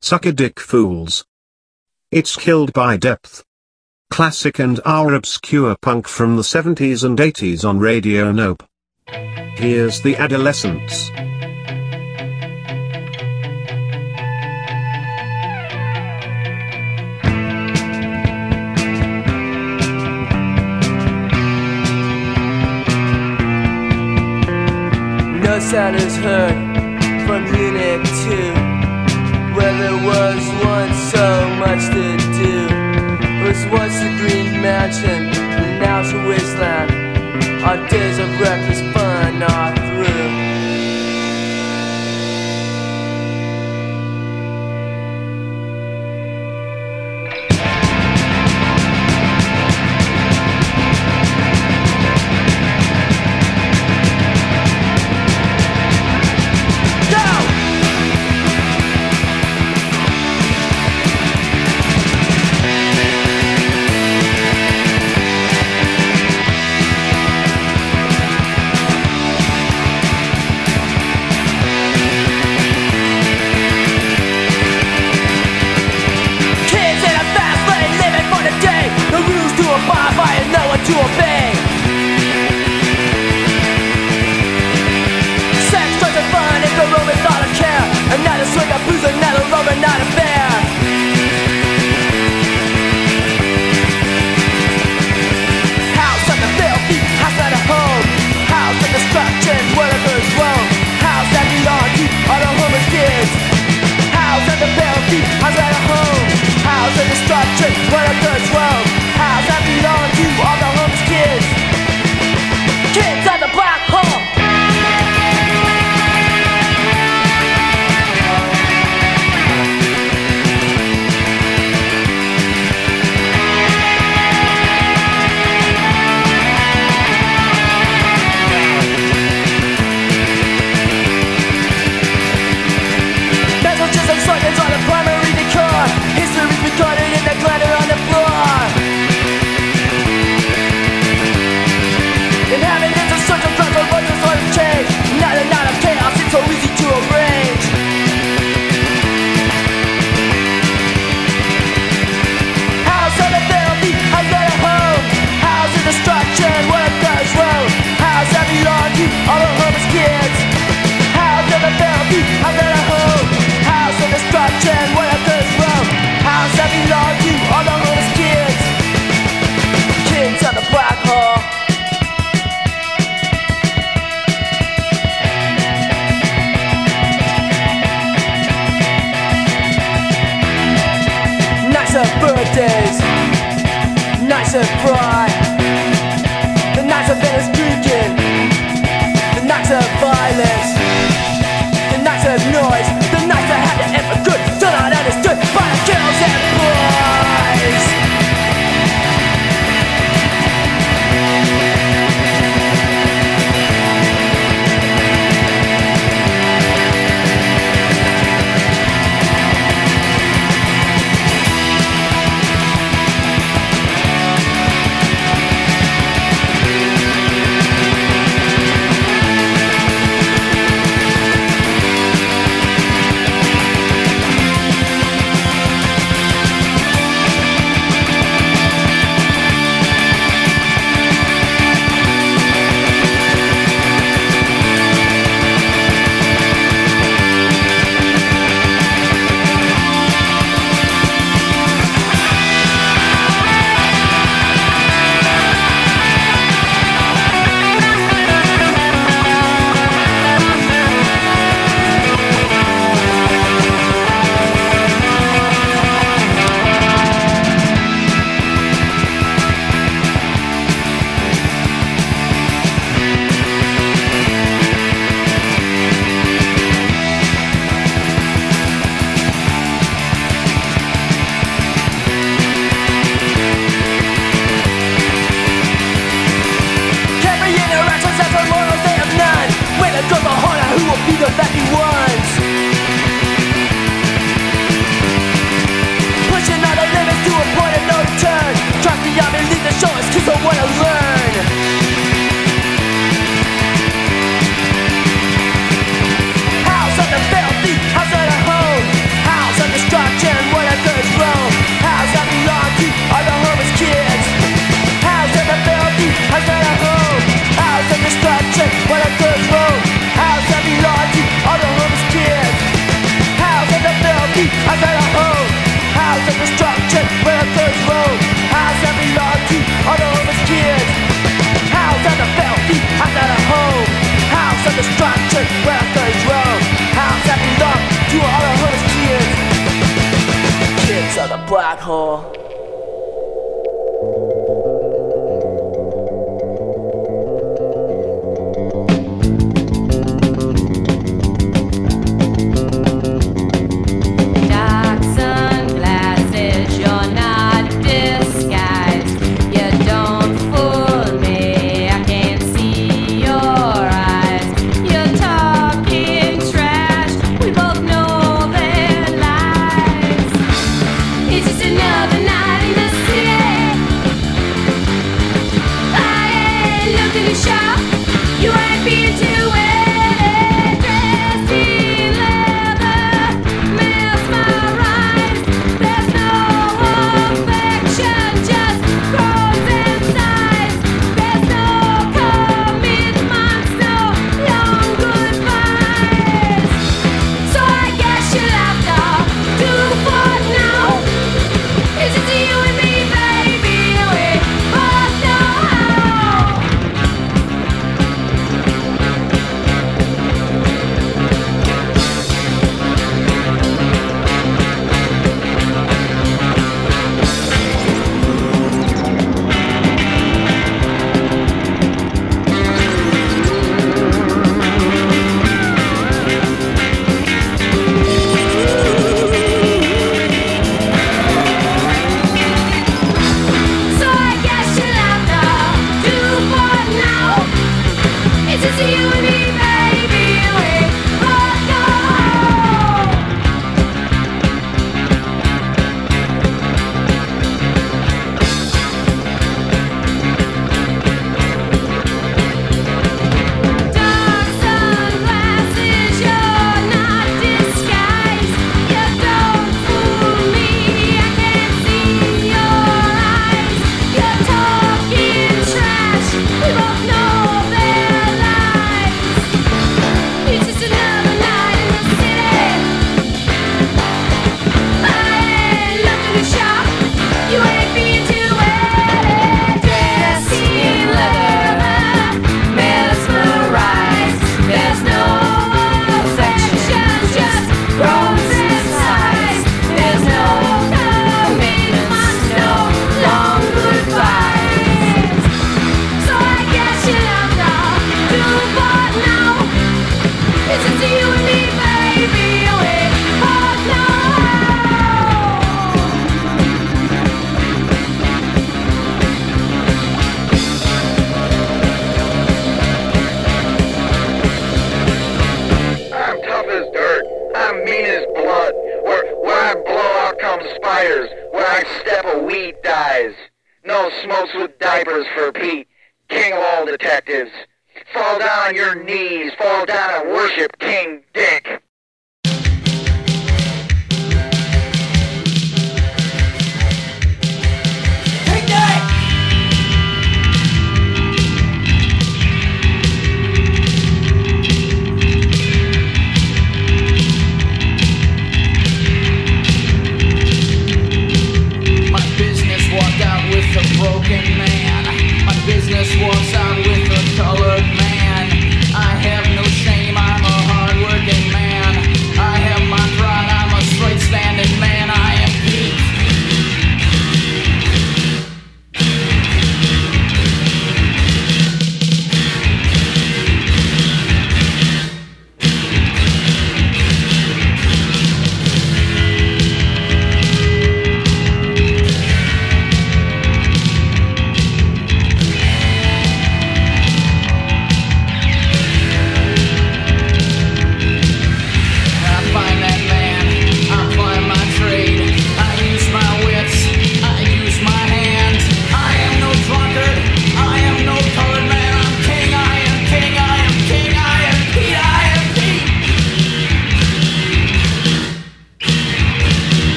Suck a dick fools. It's killed by depth. Classic and our obscure punk from the 70s and 80s on Radio Nope. Here's the adolescents. No sound is heard from Unit 2 Where there was once so much to do. It was once a green mansion, and now it's a wasteland. Our days of reckless fun are and no one to obey. Sex, drugs and fun is the room is not a care. Another swing of booze, another rover, not a House of the filthy, house at a home. House of destruction, where the birds roam House that belong to all the homeless kids. House of the filthy, house at a home. House of destruction, where the birds roam House that belong to all the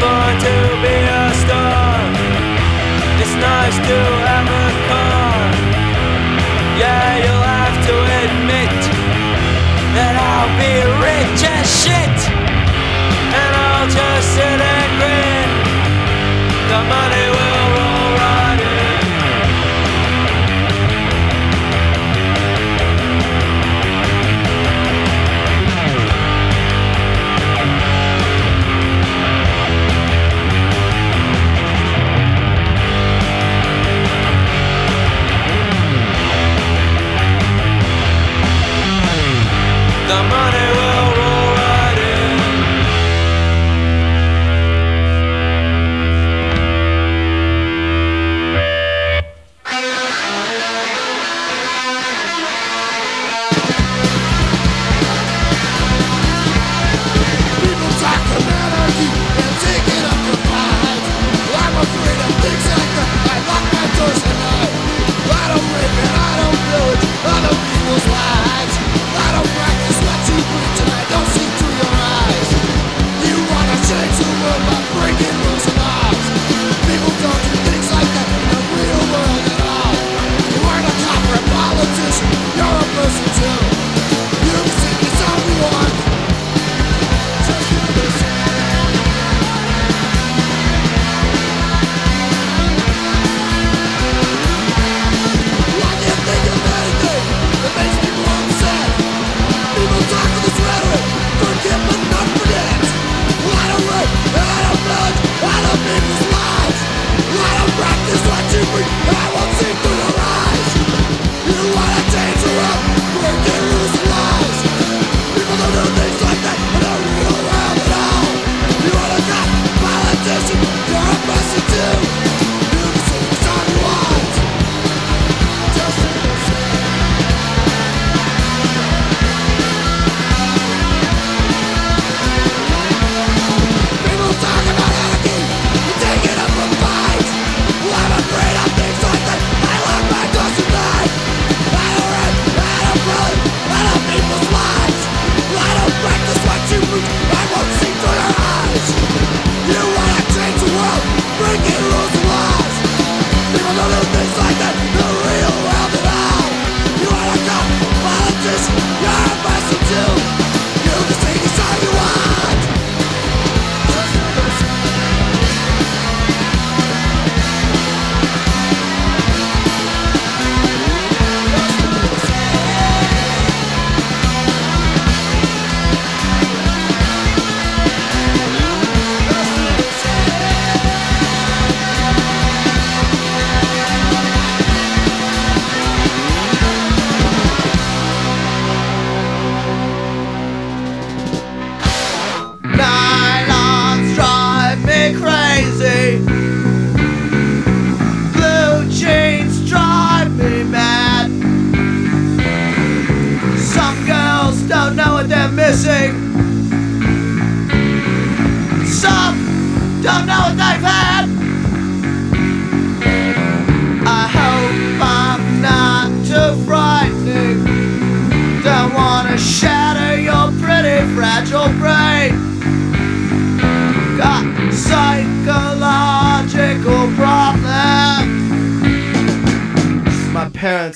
fun to be a star. It's nice to have a car. Yeah, you'll have to admit that I'll be rich as shit. And I'll just sit and grin. The money.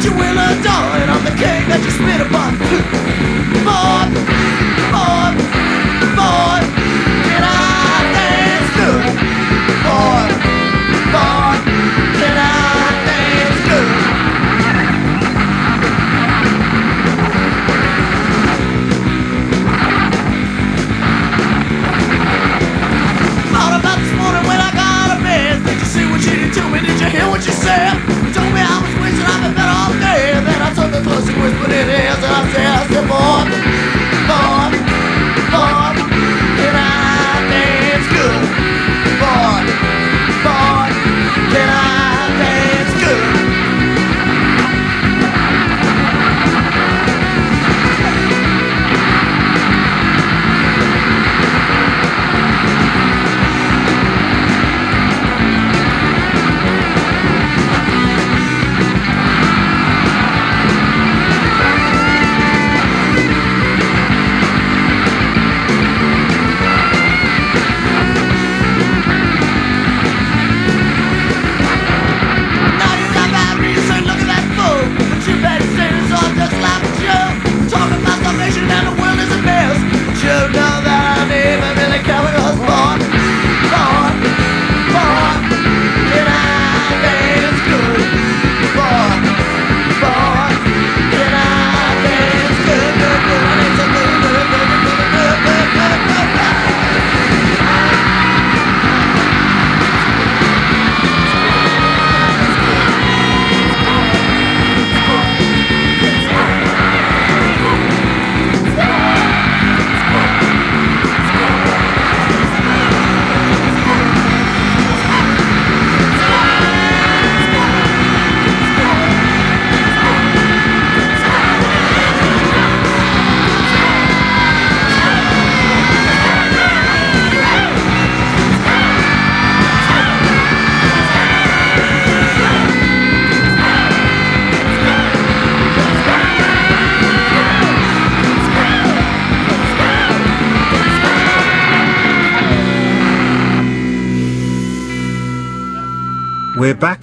that you will adore, and I'm the king that you spit upon. Boy, boy, boy, can I dance good? Boy, boy, can I dance good? Thought about this morning when I got a bed. Did you see what she did to me? Did you hear what she said? trouxe com pro neném, essa era a serra, cê volta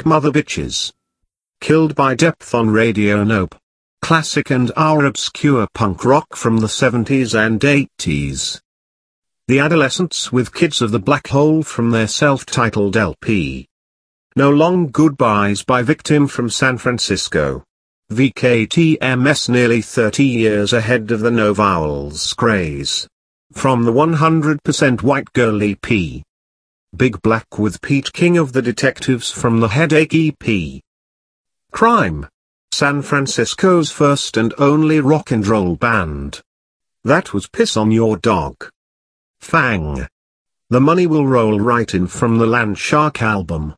mother bitches. Killed by Depth on Radio Nope. Classic and our obscure punk rock from the 70s and 80s. The Adolescents with Kids of the Black Hole from their self-titled LP. No Long Goodbyes by Victim from San Francisco. VKTMS nearly 30 years ahead of the No Vowels craze. From the 100% White Girl EP. Big Black with Pete King of the Detectives from the Headache EP. Crime. San Francisco's first and only rock and roll band. That was Piss on Your Dog. Fang. The Money Will Roll Right In from the Land Shark album.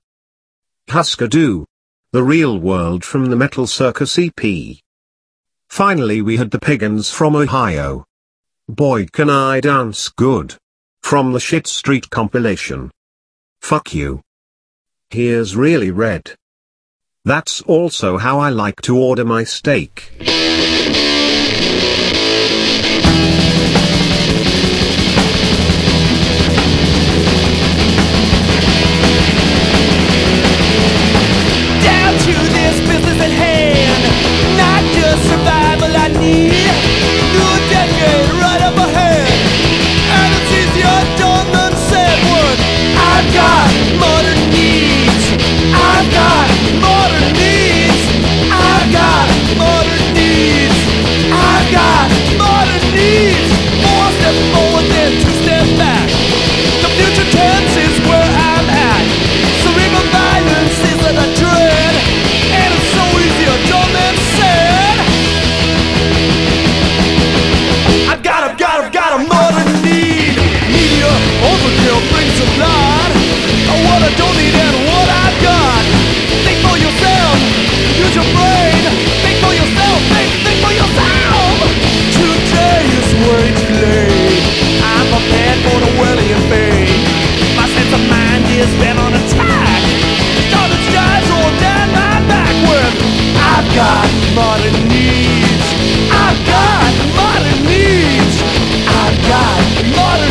Husker Du. The Real World from the Metal Circus EP. Finally we had the Pagans from Ohio. Boy Can I Dance Good. From the Shit Street compilation. Fuck you. Here's really red. That's also how I like to order my steak. got modern needs. I've got modern needs. I've got modern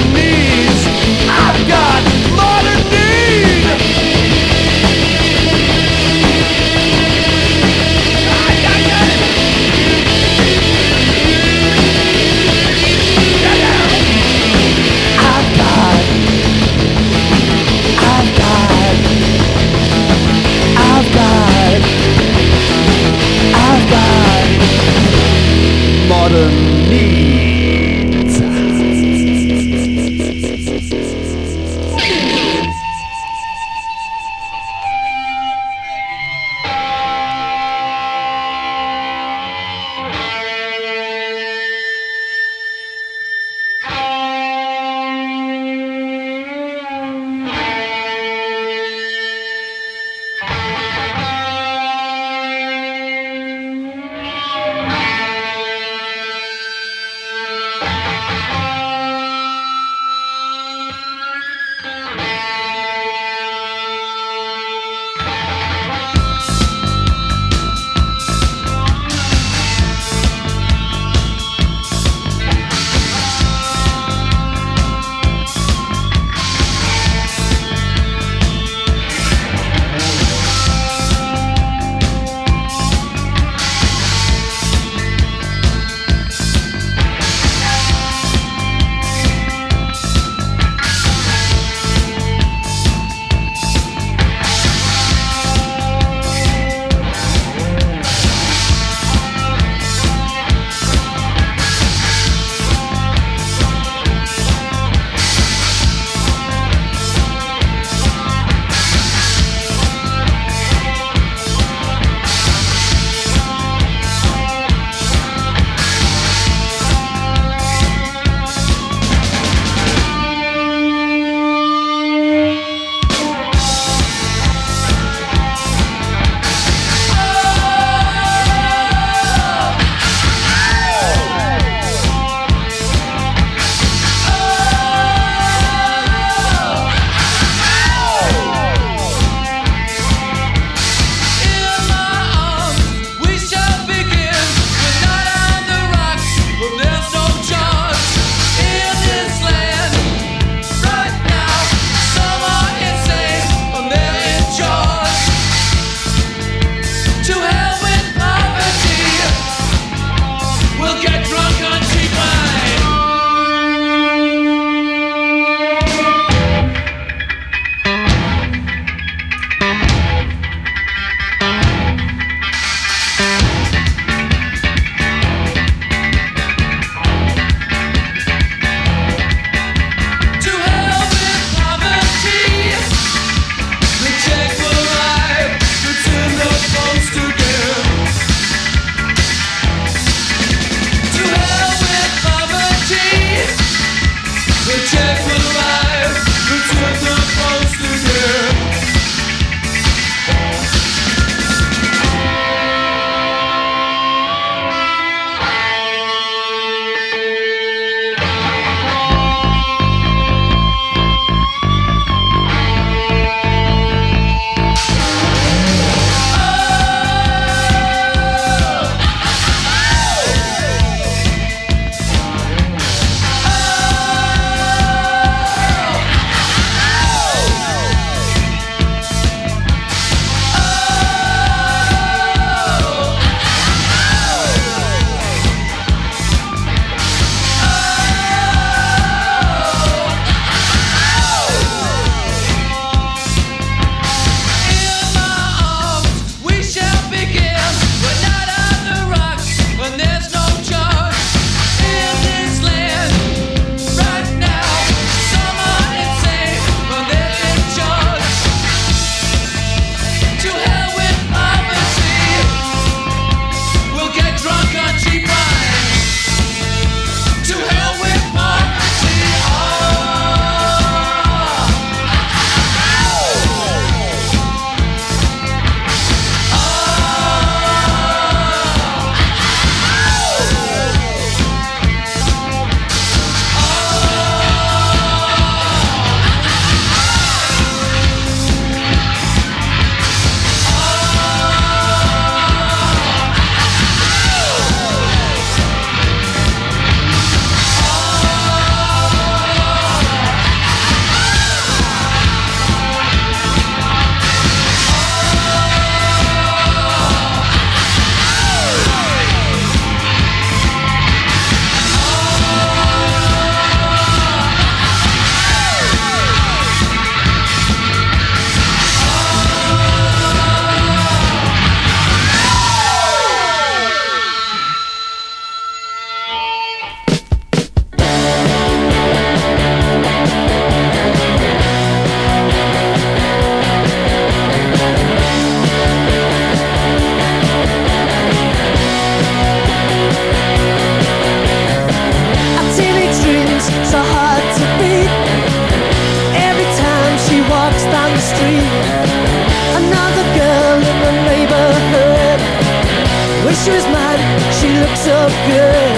she's mad. she looks so good.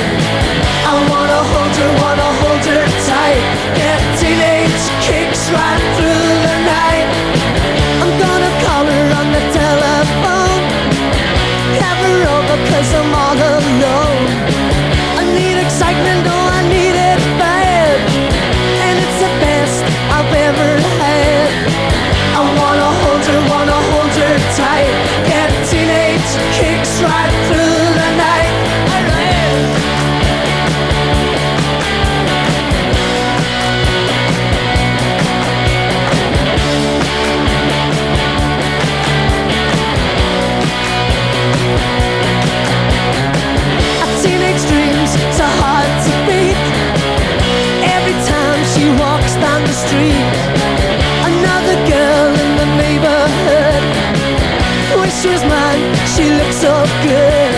I wanna hold her, wanna hold her tight. That teenage kicks right through the night. I'm gonna call her on the telephone. Have her over, cause I'm all alone. street. Another girl in the neighborhood. Wish she was mine, she looks so good.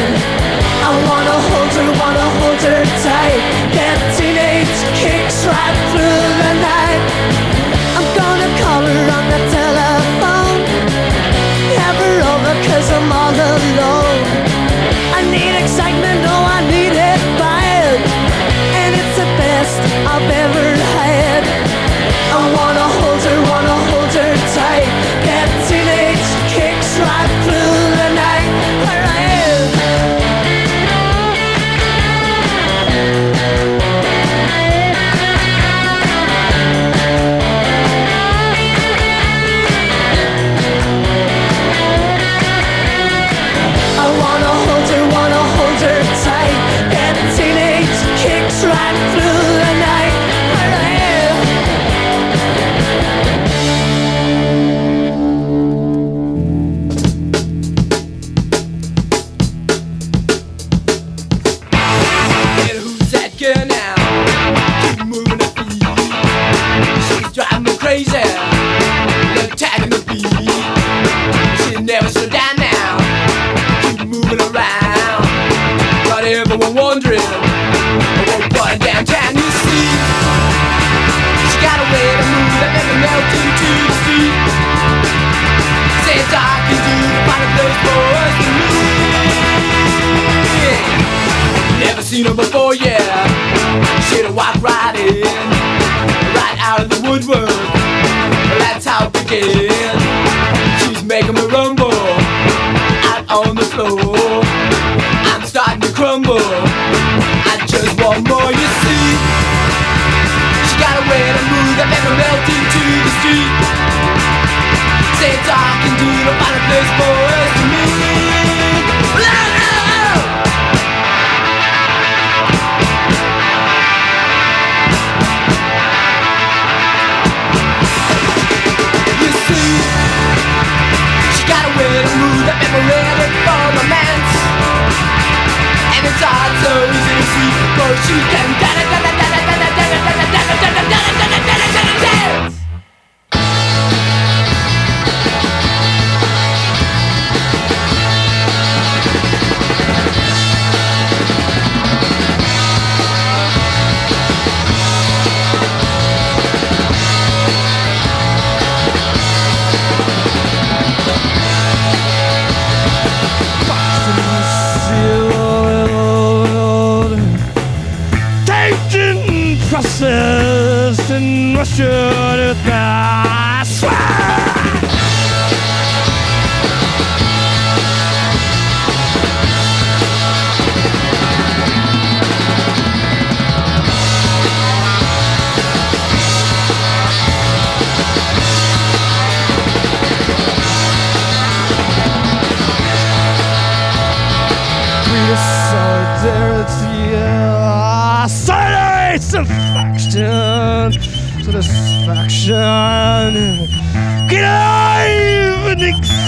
I wanna hold her, wanna hold her tight. That teenage kicks right through. Korsjön utmärkt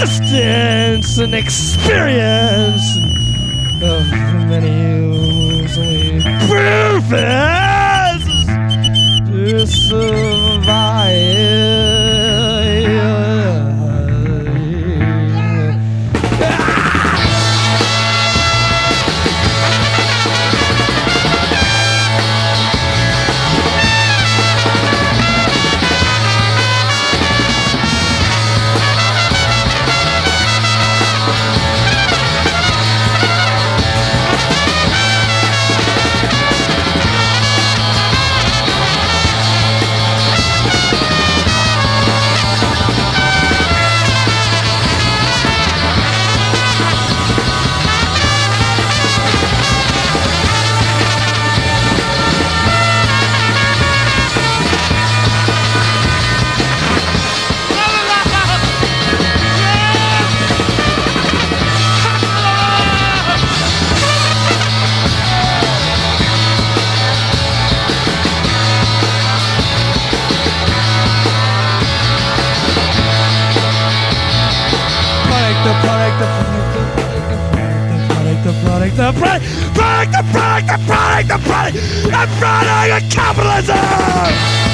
existence and experience of many years. The product, product, the product, the product, the product, product of capitalism!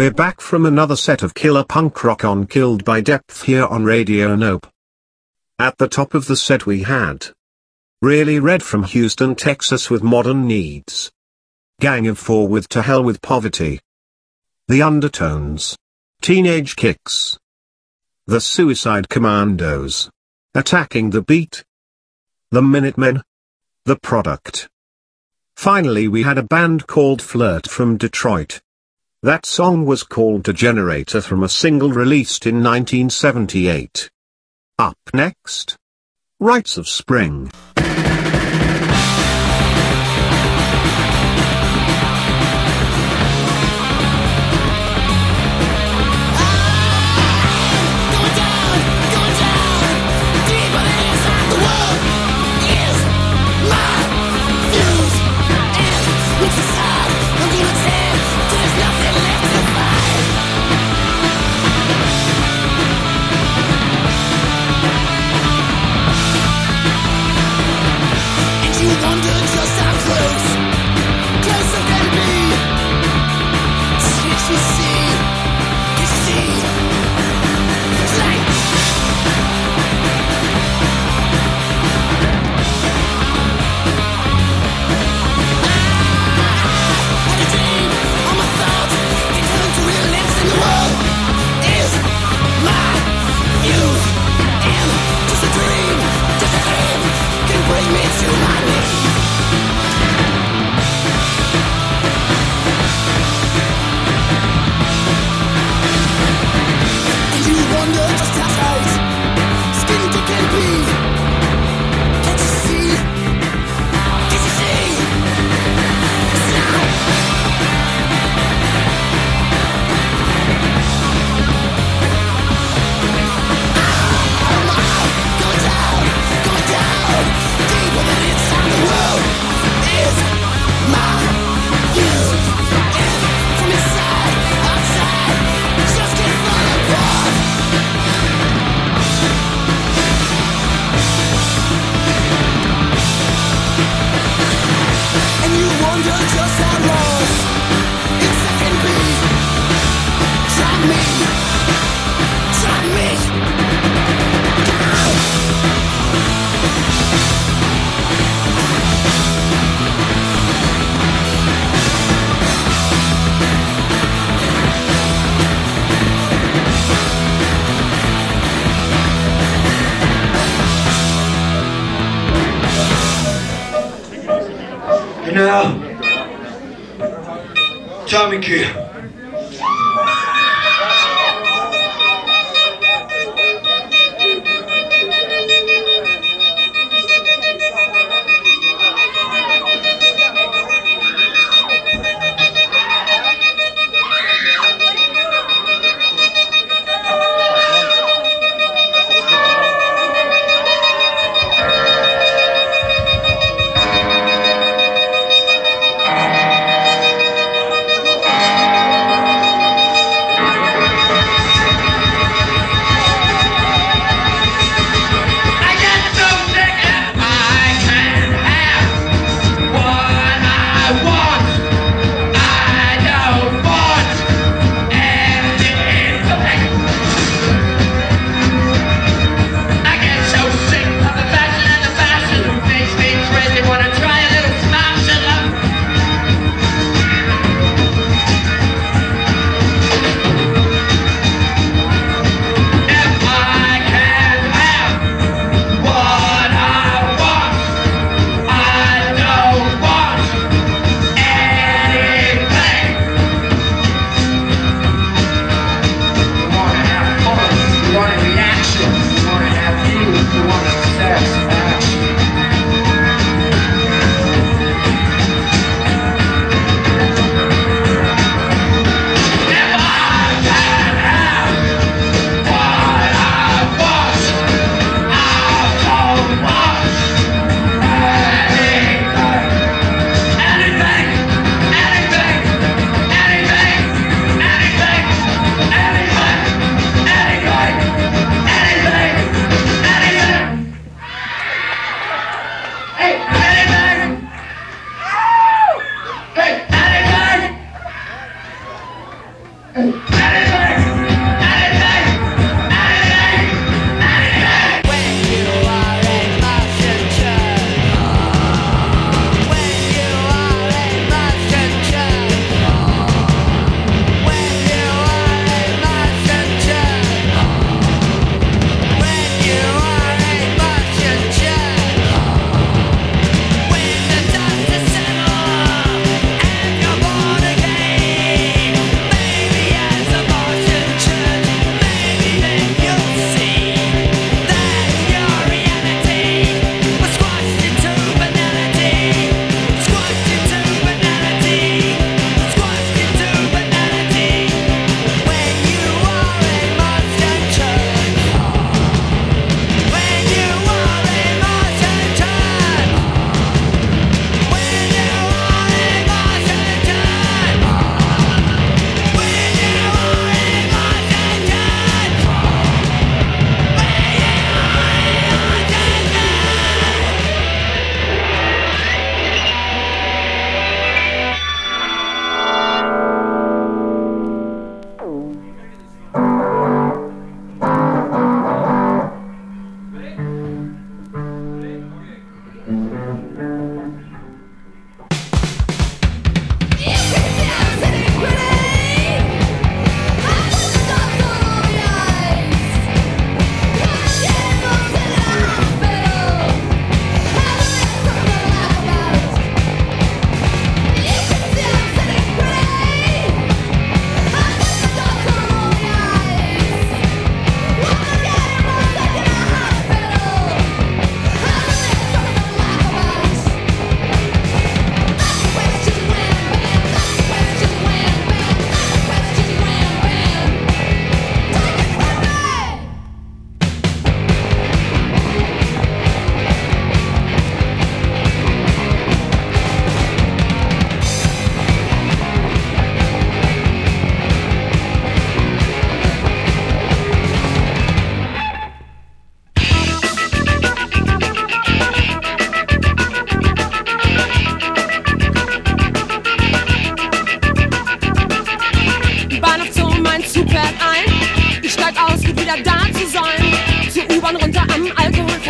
We're back from another set of killer punk rock on Killed by Depth here on Radio Nope. At the top of the set we had Really Red from Houston, Texas with Modern Needs. Gang of Four with To Hell with Poverty. The Undertones. Teenage Kicks. The Suicide Commandos. Attacking the Beat. The Minutemen. The Product. Finally we had a band called Flirt from Detroit. That song was called "Generator" from a single released in 1978. Up next. Rites of Spring.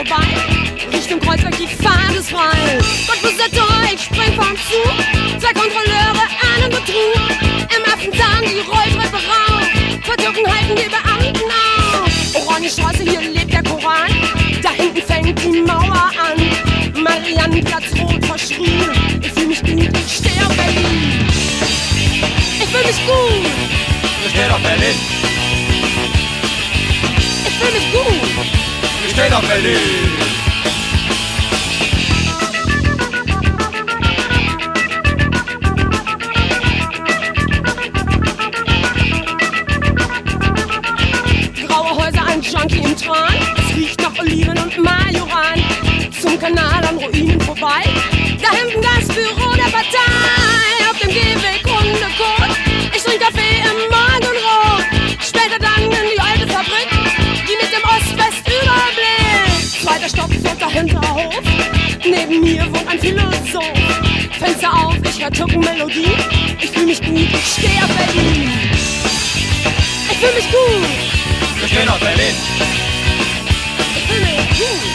vorbei. Richtung Kreuzberg, die Fahrt ist frei. Gott besetze ich spring vom Zug. Zwei Kontrolleure einen Betrug. Im Affenzahn die Rolltreppe rauf. Verdürfen halten die Beamten auf. Oh, Orange Straße, hier lebt der Koran. Da hinten fängt die Mauer an. Mariannenplatz rot verschrien. Ich fühl mich gut, ich steh auf Berlin. Ich fühl mich gut. Ich steh auf Berlin. Ich fühl mich gut. Graue Häuser, ein Junkie im Tran. Es riecht nach Oliven und Majoran. Zum Kanal an Ruinen vorbei. Da hinten das Büro der Partei. Auf dem Gehweg Ost-West-Überblick. Zweiter Stock, vierter Hinterhof. Neben mir wohnt ein Philosoph. Fenster auf, ich hör Tucken-Melodie. Ich fühl mich gut, ich steh auf Berlin. Ich fühl mich gut. Wir stehen auf Berlin. Ich fühl mich gut.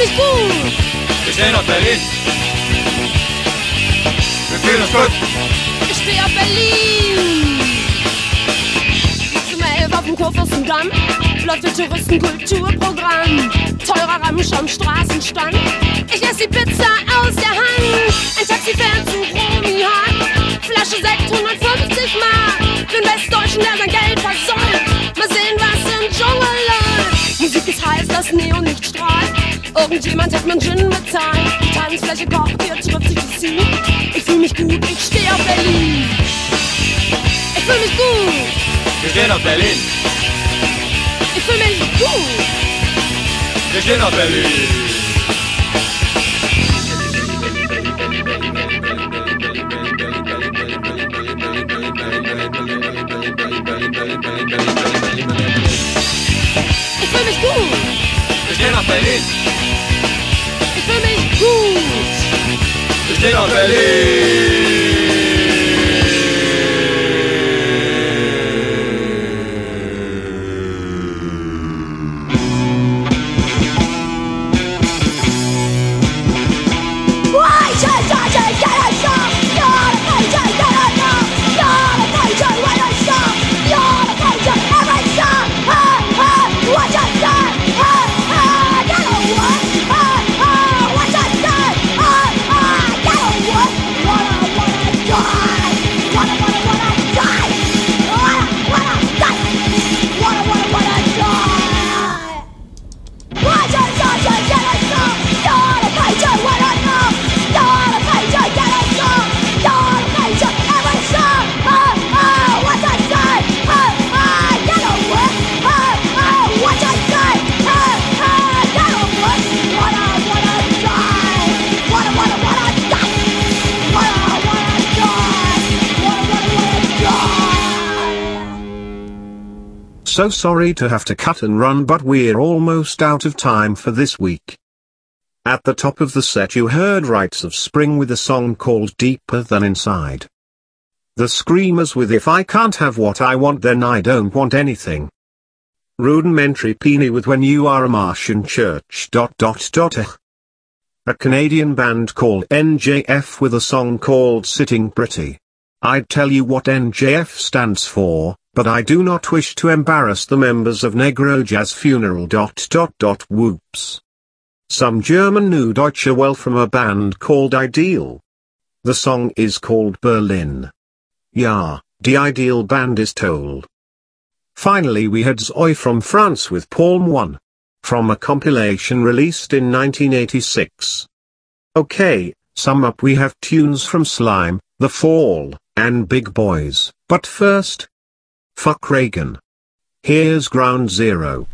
Ich fühl mich gut. Wir stehen auf Berlin. Wir fühlen uns gut. Ich steh auf Berlin. Zum Elf auf dem Kurfürstendamm läuft ein Touristenkulturprogramm. Teurer Ramsch am Straßenstand. Ich esse die Pizza aus der Hand. Ein Taxi fährt zu Romy Hart. Flasche Sekt 150 Mark. Den Westdeutschen, der sein Geld versäumt. Mal sehen, was im Dschungel läuft. Musik ist heiß, das Neon nicht strahlt. Irgendjemand hat mein Gin bezahlt. Tanzfläche sich die Sea. Ich fühl mich gut, ich steh auf Berlin. Ich fühl mich gut, Wir stehen auf Berlin. ich fühl mich gut. Wir stehen auf Berlin. Ich fühl mich gut, l'embellis. Les femelles courtes, je l'embellis. So sorry to have to cut and run but we're almost out of time for this week. At the top of the set you heard Rites of Spring with a song called Deeper Than Inside. The Screamers with If I Can't Have What I Want Then I Don't Want Anything. Rudimentary Peni with When You Are a Martian Church. Dot dot dot. eh. A Canadian band called NJF with a song called Sitting Pretty. I'd tell you what NJF stands for, but I do not wish to embarrass the members of Negro Jazz Funeral. Dot dot dot whoops. Some German Neue Deutsche Welle from a band called Ideal. The song is called Berlin. Ja, the Ideal Band is told. Finally we had Zoe from France with Palm 1. From a compilation released in 1986. Okay, sum up we have tunes from Slime, The Fall, and Big Boys, but first. Fuck Reagan. Here's Ground Zero.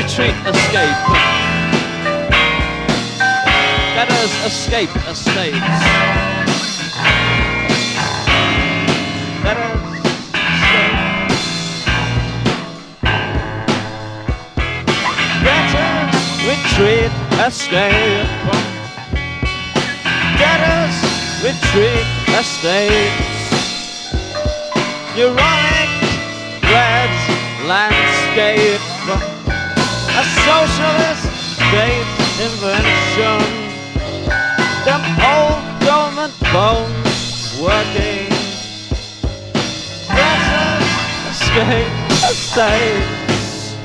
Retreat Escape. Debtors Escape Estates. Debtors Escape. Debtors Retreat Escape. Debtors Retreat Estates. Euronic red landscape. A socialist state invention. The old government bones working. Debtors escape estates.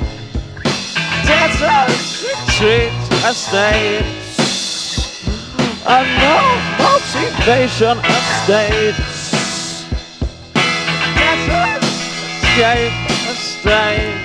Debtors retreat estates. A no motivation estates. Debtors escape estates.